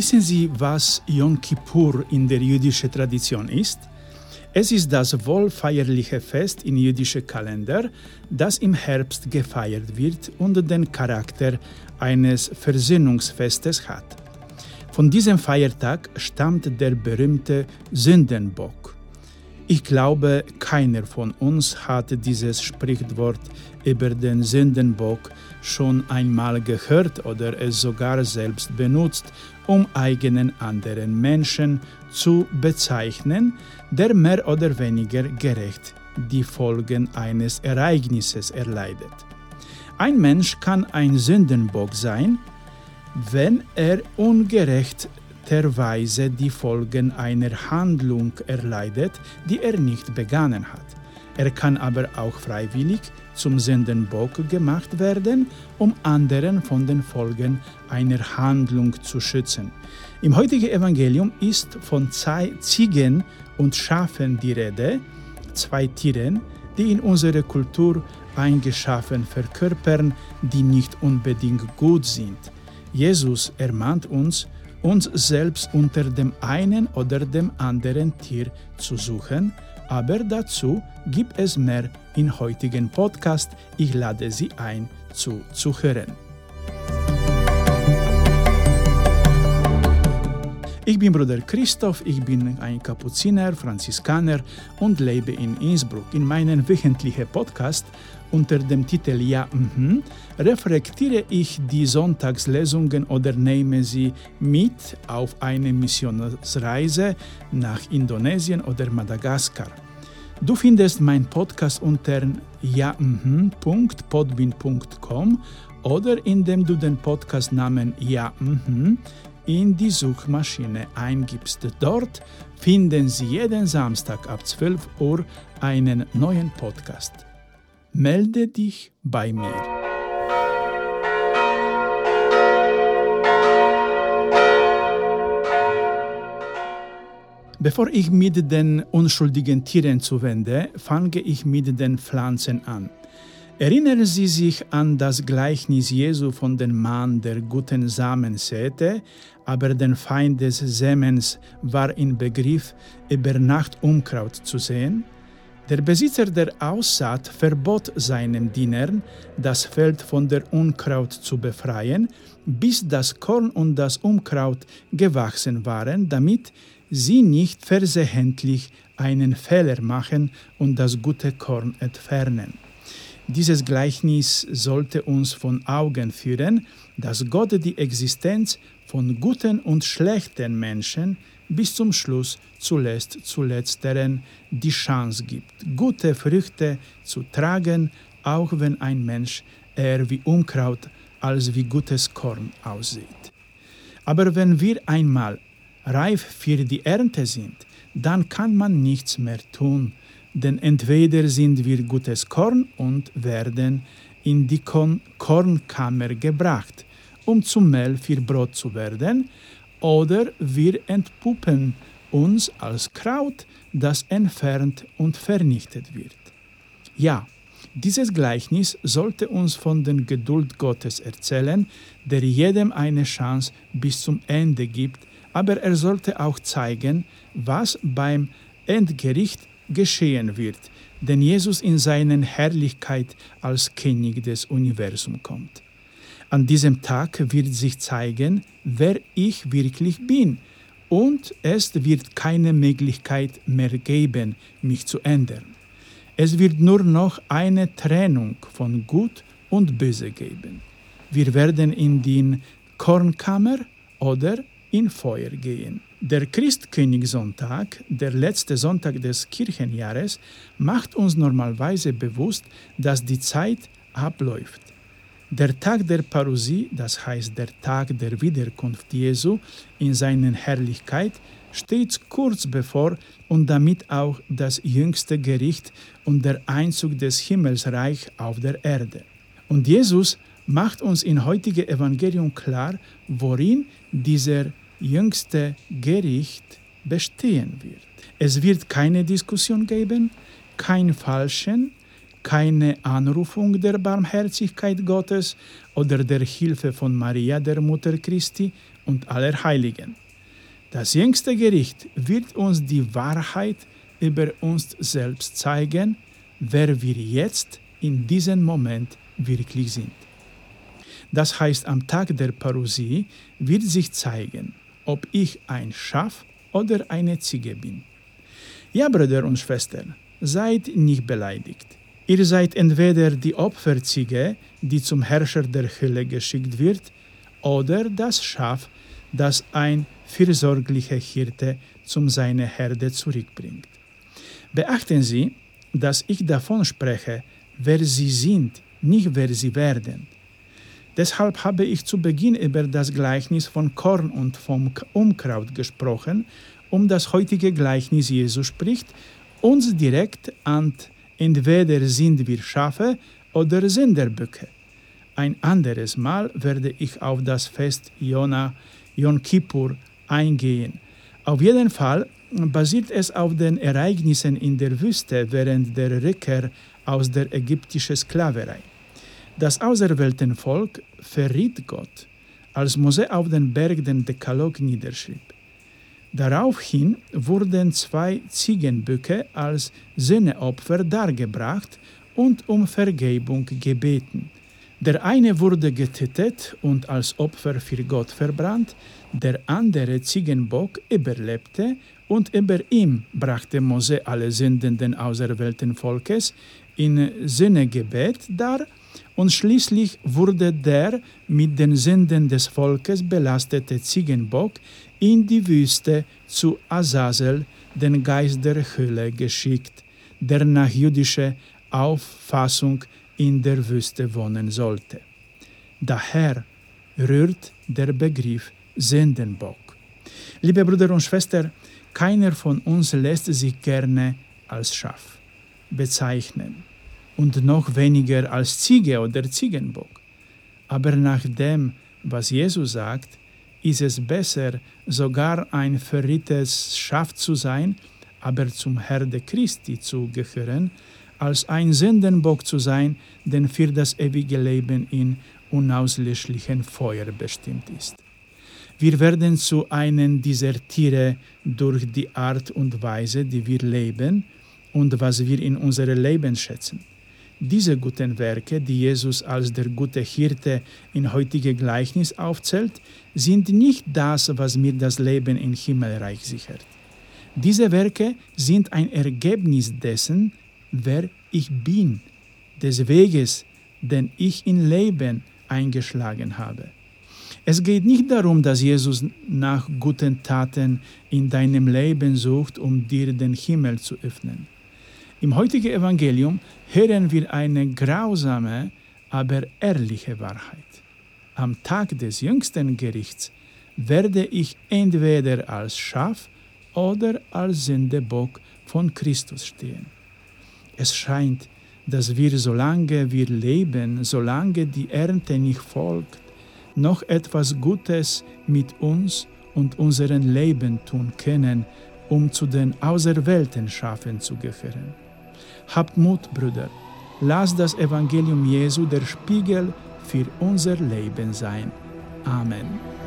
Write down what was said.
Wissen Sie, was Yom Kippur in der jüdischen Tradition ist? Es ist das wohlfeierliche Fest im jüdischen Kalender, das im Herbst gefeiert wird und den Charakter eines Versöhnungsfestes hat. Von diesem Feiertag stammt der berühmte Sündenbock. Ich glaube, keiner von uns hat dieses Sprichwort über den Sündenbock schon einmal gehört oder es sogar selbst benutzt, um eigenen anderen Menschen zu bezeichnen, der mehr oder weniger gerecht die Folgen eines Ereignisses erleidet. Ein Mensch kann ein Sündenbock sein, wenn er ungerechterweise die Folgen einer Handlung erleidet, die er nicht begangen hat. Er kann aber auch freiwillig zum Sündenbock gemacht werden, um anderen von den Folgen einer Handlung zu schützen. Im heutigen Evangelium ist von zwei Ziegen und Schafen die Rede, zwei Tieren, die in unserer Kultur eingeschaffen verkörpern, die nicht unbedingt gut sind. Jesus ermahnt uns, uns selbst unter dem einen oder dem anderen Tier zu suchen, aber dazu gibt es mehr im heutigen Podcast. Ich lade Sie ein, zu, Ich bin Bruder Christoph, ich bin ein Kapuziner, Franziskaner und lebe in Innsbruck. In meinem wöchentlichen Podcast unter dem Titel Ja, mhm, reflektiere ich die Sonntagslesungen oder nehme sie mit auf eine Missionsreise nach Indonesien oder Madagaskar. Du findest meinen Podcast unter ja-podbin.com oder indem du den Podcastnamen Ja mhm in die Suchmaschine eingibst. Dort finden Sie jeden Samstag ab 12 Uhr einen neuen Podcast. Melde dich bei mir. Bevor ich mit den unschuldigen Tieren zuwende, fange ich mit den Pflanzen an. Erinnern Sie sich an das Gleichnis Jesu von dem Mann, der guten Samen säte, aber den Feind des Sämens war in Begriff, über Nacht Unkraut zu sehen? Der Besitzer der Aussaat verbot seinen Dienern, das Feld von der Unkraut zu befreien, bis das Korn und das Unkraut gewachsen waren, damit sie nicht versehentlich einen Fehler machen und das gute Korn entfernen. Dieses Gleichnis sollte uns von Augen führen, dass Gott die Existenz von guten und schlechten Menschen bis zum Schluss zuletzt zu letzteren die Chance gibt, gute Früchte zu tragen, auch wenn ein Mensch eher wie Unkraut als wie gutes Korn aussieht. Aber wenn wir einmal reif für die Ernte sind, dann kann man nichts mehr tun, denn entweder sind wir gutes Korn und werden in die Kornkammer gebracht, um zum Mehl für Brot zu werden, oder wir entpuppen uns als Kraut, das entfernt und vernichtet wird. Ja, dieses Gleichnis sollte uns von der Geduld Gottes erzählen, der jedem eine Chance bis zum Ende gibt, aber er sollte auch zeigen, was beim Endgericht geschehen wird, denn Jesus in seiner Herrlichkeit als König des Universums kommt. An diesem Tag wird sich zeigen, wer ich wirklich bin, und es wird keine Möglichkeit mehr geben, mich zu ändern. Es wird nur noch eine Trennung von Gut und Böse geben. Wir werden in die Kornkammer oder in Feuer gehen. Der Christkönigssonntag, der letzte Sonntag des Kirchenjahres, macht uns normalerweise bewusst, dass die Zeit abläuft. Der Tag der Parousie, das heißt der Tag der Wiederkunft Jesu in seiner Herrlichkeit, steht kurz bevor und damit auch das jüngste Gericht und der Einzug des Himmelsreich auf der Erde. Und Jesus macht uns im heutigen Evangelium klar, worin dieser jüngste Gericht bestehen wird. Es wird keine Diskussion geben, kein Falschen, keine Anrufung der Barmherzigkeit Gottes oder der Hilfe von Maria, der Mutter Christi, und aller Heiligen. Das jüngste Gericht wird uns die Wahrheit über uns selbst zeigen, wer wir jetzt in diesem Moment wirklich sind. Das heißt, am Tag der Parousie wird sich zeigen, ob ich ein Schaf oder eine Ziege bin. Ja, Brüder und Schwestern, seid nicht beleidigt. Ihr seid entweder die Opferziege, die zum Herrscher der Hölle geschickt wird, oder das Schaf, das ein fürsorglicher Hirte zum seine Herde zurückbringt. Beachten Sie, dass ich davon spreche, wer Sie sind, nicht wer Sie werden. Deshalb habe ich zu Beginn über das Gleichnis von Korn und vom Unkraut gesprochen, um das heutige Gleichnis Jesu spricht, uns direkt an entweder sind wir Schafe oder Sinderböcke. Ein anderes Mal werde ich auf das Fest Jona, Yom Kippur eingehen. Auf jeden Fall basiert es auf den Ereignissen in der Wüste während der Rückkehr aus der ägyptischen Sklaverei. Das auserwählte Volk verriet Gott, als Mose auf den Berg den Dekalog niederschrieb. Daraufhin wurden zwei Ziegenböcke als Sühneopfer dargebracht und um Vergebung gebeten. Der eine wurde getötet und als Opfer für Gott verbrannt, der andere Ziegenbock überlebte und über ihm brachte Mose alle Sünden des auserwählten Volkes in Sünnegebet dar und schließlich wurde der mit den Sünden des Volkes belastete Ziegenbock in die Wüste zu Azazel, den Geist der Hölle, geschickt, der nach jüdischer Auffassung in der Wüste wohnen sollte. Daher rührt der Begriff Sündenbock. Liebe Brüder und Schwestern, keiner von uns lässt sich gerne als Schaf bezeichnen und noch weniger als Ziege oder Ziegenbock. Aber nach dem, was Jesus sagt, ist es besser, sogar ein verrittes Schaf zu sein, aber zum Herde Christi zu gehören, als ein Sündenbock zu sein, der für das ewige Leben in unauslöschlichen Feuer bestimmt ist. Wir werden zu einem dieser Tiere durch die Art und Weise, die wir leben und was wir in unserem Leben schätzen. Diese guten Werke, die Jesus als der gute Hirte in heutige Gleichnis aufzählt, sind nicht das, was mir das Leben im Himmelreich sichert. Diese Werke sind ein Ergebnis dessen, wer ich bin, des Weges, den ich im Leben eingeschlagen habe. Es geht nicht darum, dass Jesus nach guten Taten in deinem Leben sucht, um dir den Himmel zu öffnen. Im heutigen Evangelium hören wir eine grausame, aber ehrliche Wahrheit. Am Tag des jüngsten Gerichts werde ich entweder als Schaf oder als Sündebock von Christus stehen. Es scheint, dass wir, solange wir leben, solange die Ernte nicht folgt, noch etwas Gutes mit uns und unserem Leben tun können, um zu den auserwählten Schafen zu gehören. Habt Mut, Brüder, lasst das Evangelium Jesu der Spiegel für unser Leben sein. Amen.